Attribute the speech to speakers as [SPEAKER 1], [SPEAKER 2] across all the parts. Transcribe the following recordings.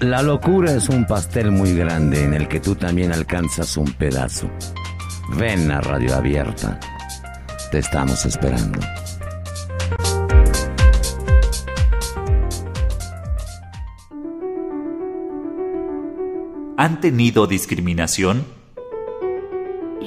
[SPEAKER 1] La locura es un pastel muy grande en el que tú también alcanzas un pedazo. Ven a Radio Abierta. Te estamos esperando.
[SPEAKER 2] ¿Han tenido discriminación?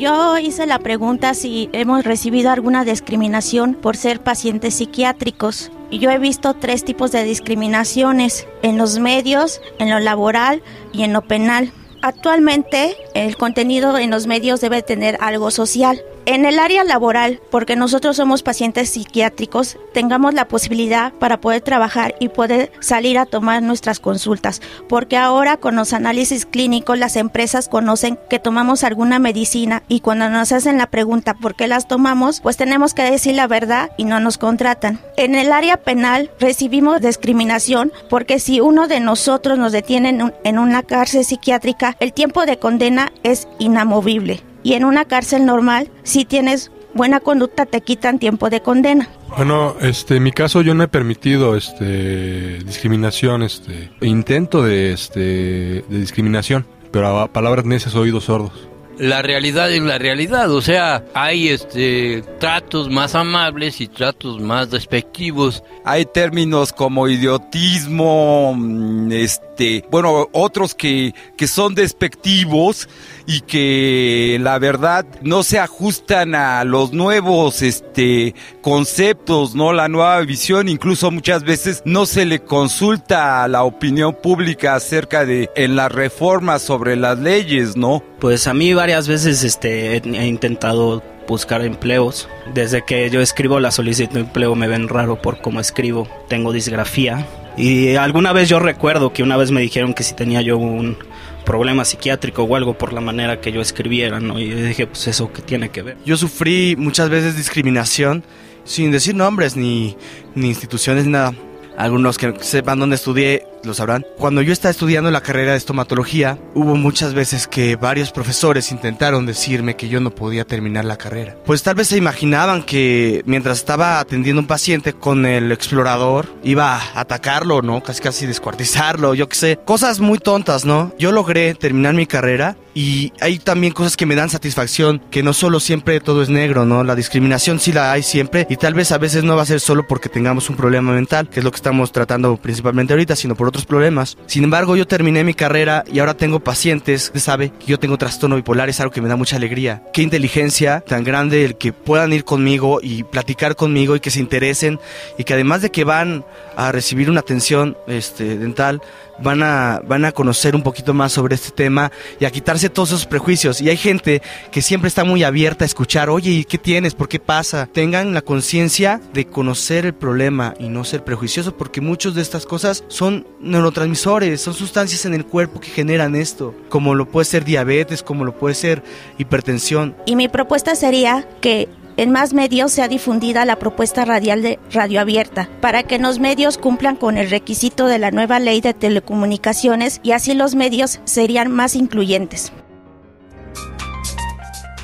[SPEAKER 3] Yo hice la pregunta si hemos recibido alguna discriminación por ser pacientes psiquiátricos. Y yo he visto tres tipos de discriminaciones, en los medios, en lo laboral y en lo penal. Actualmente el contenido en los medios debe tener algo social. En el área laboral, porque nosotros somos pacientes psiquiátricos, tengamos la posibilidad para poder trabajar y poder salir a tomar nuestras consultas, porque ahora con los análisis clínicos las empresas conocen que tomamos alguna medicina y cuando nos hacen la pregunta por qué las tomamos, pues tenemos que decir la verdad y no nos contratan. En el área penal recibimos discriminación porque si uno de nosotros nos detiene en una cárcel psiquiátrica, el tiempo de condena es inamovible y en una cárcel normal, si tienes buena conducta, te quitan tiempo de condena.
[SPEAKER 4] Bueno, este, en mi caso yo no he permitido este, discriminación, este, intento de, este, de discriminación, pero a palabras necias, oídos sordos
[SPEAKER 5] la realidad es la realidad, o sea, hay este tratos más amables y tratos más despectivos.
[SPEAKER 6] Hay términos como idiotismo, mm, este, bueno, otros que, que son despectivos y que la verdad no se ajustan a los nuevos este conceptos, ¿no? La nueva visión, incluso muchas veces no se le consulta a la opinión pública acerca de en las reformas sobre las leyes, ¿no?
[SPEAKER 7] Pues a mí varias veces este, he intentado buscar empleos. Desde que yo escribo la solicitud de empleo me ven raro por cómo escribo. Tengo disgrafía. Y alguna vez yo recuerdo que una vez me dijeron que si tenía yo un problema psiquiátrico o algo por la manera que yo escribiera, ¿no? Y yo dije, pues eso que tiene que ver.
[SPEAKER 8] Yo sufrí muchas veces discriminación sin decir nombres ni, ni instituciones, nada. Algunos que sepan dónde estudié lo sabrán. Cuando yo estaba estudiando la carrera de estomatología, hubo muchas veces que varios profesores intentaron decirme que yo no podía terminar la carrera. Pues tal vez se imaginaban que mientras estaba atendiendo un paciente con el explorador, iba a atacarlo, ¿no? Casi casi descuartizarlo, yo qué sé. Cosas muy tontas, ¿no? Yo logré terminar mi carrera y hay también cosas que me dan satisfacción, que no solo siempre todo es negro, ¿no? La discriminación sí la hay siempre y tal vez a veces no va a ser solo porque tengamos un problema mental, que es lo que estamos tratando principalmente ahorita, sino por otros problemas. Sin embargo, yo terminé mi carrera y ahora tengo pacientes. Usted sabe que yo tengo trastorno bipolar, es algo que me da mucha alegría. Qué inteligencia tan grande el que puedan ir conmigo y platicar conmigo y que se interesen y que además de que van a recibir una atención este, dental, van a, van a conocer un poquito más sobre este tema y a quitarse todos esos prejuicios. Y hay gente que siempre está muy abierta a escuchar, oye, ¿y qué tienes? ¿Por qué pasa? Tengan la conciencia de conocer el problema y no ser prejuiciosos porque muchas de estas cosas son neurotransmisores, son sustancias en el cuerpo que generan esto, como lo puede ser diabetes, como lo puede ser hipertensión.
[SPEAKER 3] Y mi propuesta sería que en más medios sea difundida la propuesta radial de Radio Abierta, para que los medios cumplan con el requisito de la nueva ley de telecomunicaciones y así los medios serían más incluyentes.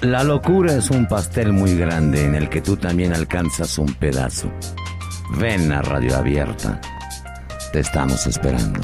[SPEAKER 1] La locura es un pastel muy grande en el que tú también alcanzas un pedazo. Ven a Radio Abierta. Te estamos esperando.